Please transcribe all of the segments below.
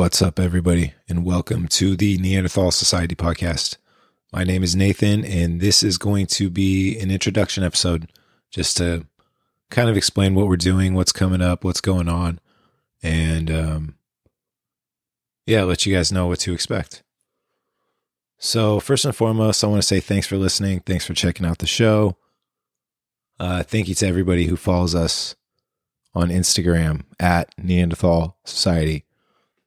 What's up, everybody, and welcome to the Neanderthal Society podcast. My name is Nathan, and this is going to be an introduction episode just to kind of explain what we're doing, what's coming up, what's going on, and um, yeah, let you guys know what to expect. So, first and foremost, I want to say thanks for listening. Thanks for checking out the show. Uh, thank you to everybody who follows us on Instagram at Neanderthal Society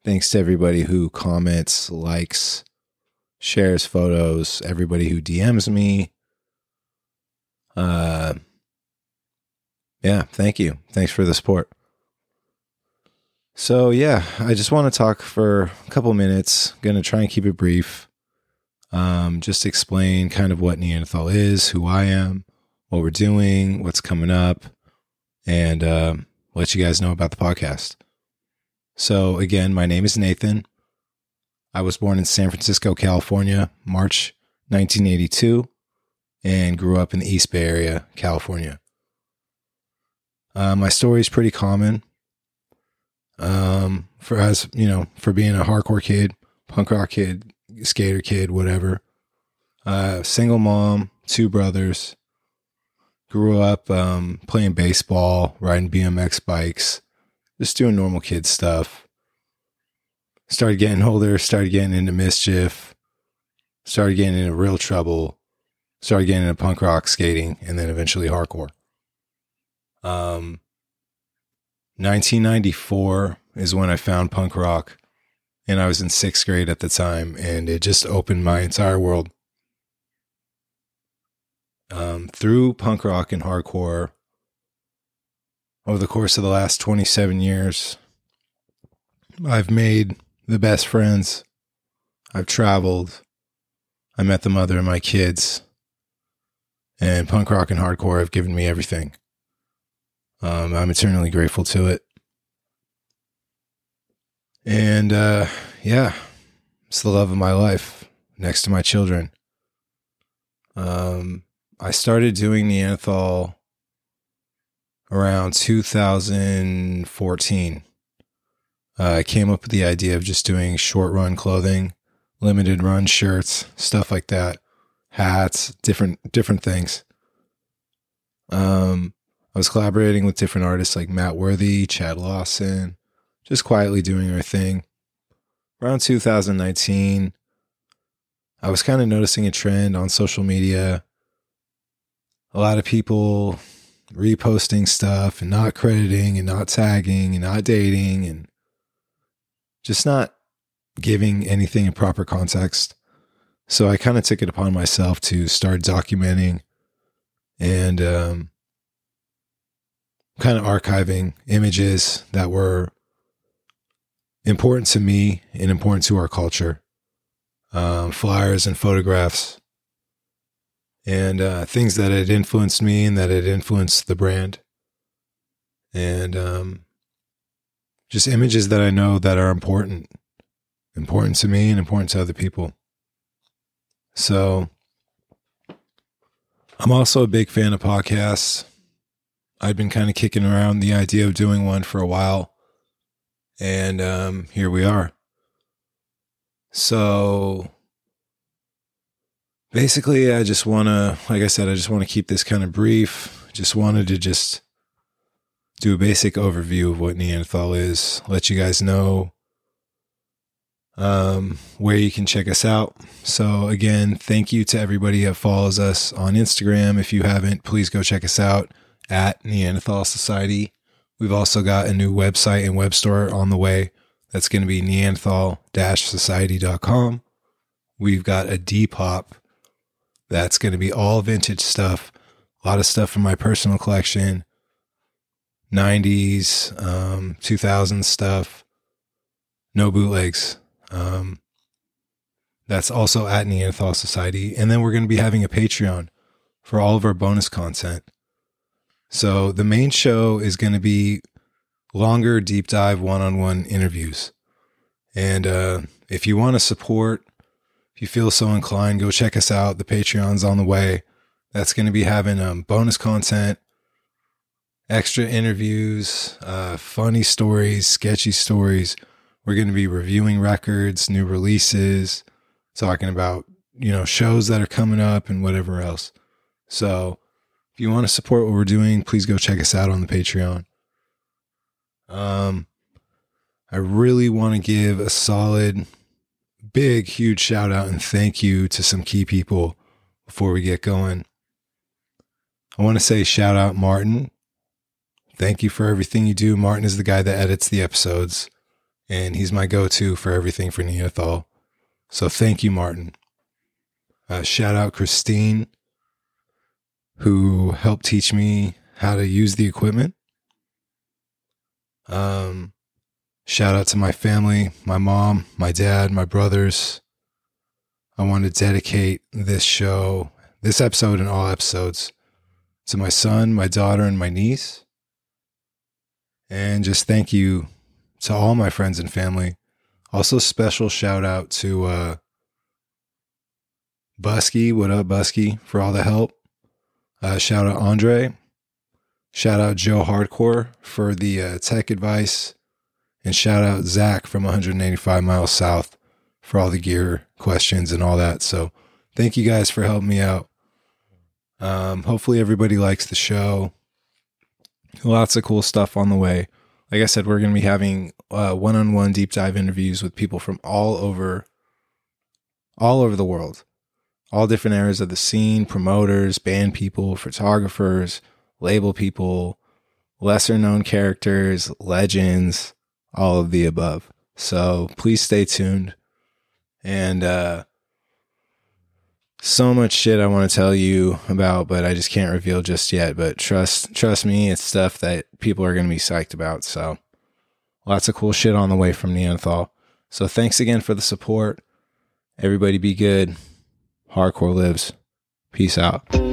Thanks to everybody who comments, likes, shares photos, everybody who DMs me. Uh, yeah, thank you. Thanks for the support. So, yeah, I just want to talk for a couple minutes. Going to try and keep it brief. Um, just explain kind of what Neanderthal is, who I am, what we're doing, what's coming up, and uh, let you guys know about the podcast. So, again, my name is Nathan. I was born in San Francisco, California, March 1982, and grew up in the East Bay Area, California. Uh, my story is pretty common. Um, for as you know, for being a hardcore kid, punk rock kid, skater kid, whatever. Uh, single mom, two brothers. Grew up um, playing baseball, riding BMX bikes, just doing normal kid stuff. Started getting older, started getting into mischief, started getting into real trouble, started getting into punk rock skating, and then eventually hardcore. Um, 1994 is when I found punk rock, and I was in sixth grade at the time, and it just opened my entire world. Um, through punk rock and hardcore, over the course of the last 27 years, I've made the best friends. I've traveled. I met the mother of my kids. And punk rock and hardcore have given me everything. Um, I'm eternally grateful to it. And uh, yeah, it's the love of my life next to my children. Um, I started doing Neanderthal around 2014. Uh, I came up with the idea of just doing short run clothing, limited run shirts, stuff like that, hats, different different things. Um, I was collaborating with different artists like Matt Worthy, Chad Lawson, just quietly doing our thing. Around 2019, I was kind of noticing a trend on social media. A lot of people reposting stuff and not crediting and not tagging and not dating and just not giving anything in proper context. So I kind of took it upon myself to start documenting and um, kind of archiving images that were important to me and important to our culture, um, flyers and photographs and uh, things that had influenced me and that had influenced the brand. And um, just images that I know that are important, important to me and important to other people. So I'm also a big fan of podcasts. I've been kind of kicking around the idea of doing one for a while. And um, here we are. So basically, I just want to, like I said, I just want to keep this kind of brief. Just wanted to just do a basic overview of what Neanderthal is, let you guys know um, where you can check us out. So, again, thank you to everybody that follows us on Instagram. If you haven't, please go check us out at Neanderthal Society. We've also got a new website and web store on the way. That's going to be neanderthal society.com. We've got a Depop that's going to be all vintage stuff, a lot of stuff from my personal collection, 90s, um, 2000s stuff, no bootlegs. Um, that's also at Neanderthal Society. And then we're going to be having a Patreon for all of our bonus content. So the main show is going to be longer deep dive one on one interviews. And uh, if you want to support you feel so inclined, go check us out. The Patreon's on the way. That's going to be having um, bonus content, extra interviews, uh, funny stories, sketchy stories, We're going to be reviewing records, new releases, talking about, you know, shows that are coming up and whatever else. So if you want to support what we're doing, please go check us out on the Patreon. Um, I really want to give a solid, big, huge shout out and thank you to some key people before we get going. I want to say shout out Martin. Thank you for everything you do. Martin is the guy that edits the episodes, and he's my go to for everything for Neanderthal. So thank you, Martin. Uh, shout out Christine, who helped teach me how to use the equipment. Um, shout out to my family, my mom, my dad, my brothers. I want to dedicate this show, this episode, and all episodes to my son, my daughter, and my niece. And just thank you to all my friends and family. Also, special shout out to uh, Busky. What up, Busky, for all the help. Uh, shout out Andre. Shout out Joe Hardcore for the uh, tech advice. And shout out Zach from 185 miles south for all the gear questions and all that. So thank you guys for helping me out. Um, hopefully, everybody likes the show. Lots of cool stuff on the way. Like I said, we're going to be having one on one deep dive interviews with people from all over, all over the world, all different areas of the scene, promoters, band people, photographers, label people, lesser known characters, legends, all of the above. So please stay tuned. And uh, so much shit I want to tell you about, but I just can't reveal just yet. But trust trust me, it's stuff that people are going to be psyched about. So lots of cool shit on the way from Neanderthal. So thanks again for the support. Everybody be good. Hardcore lives. Peace out.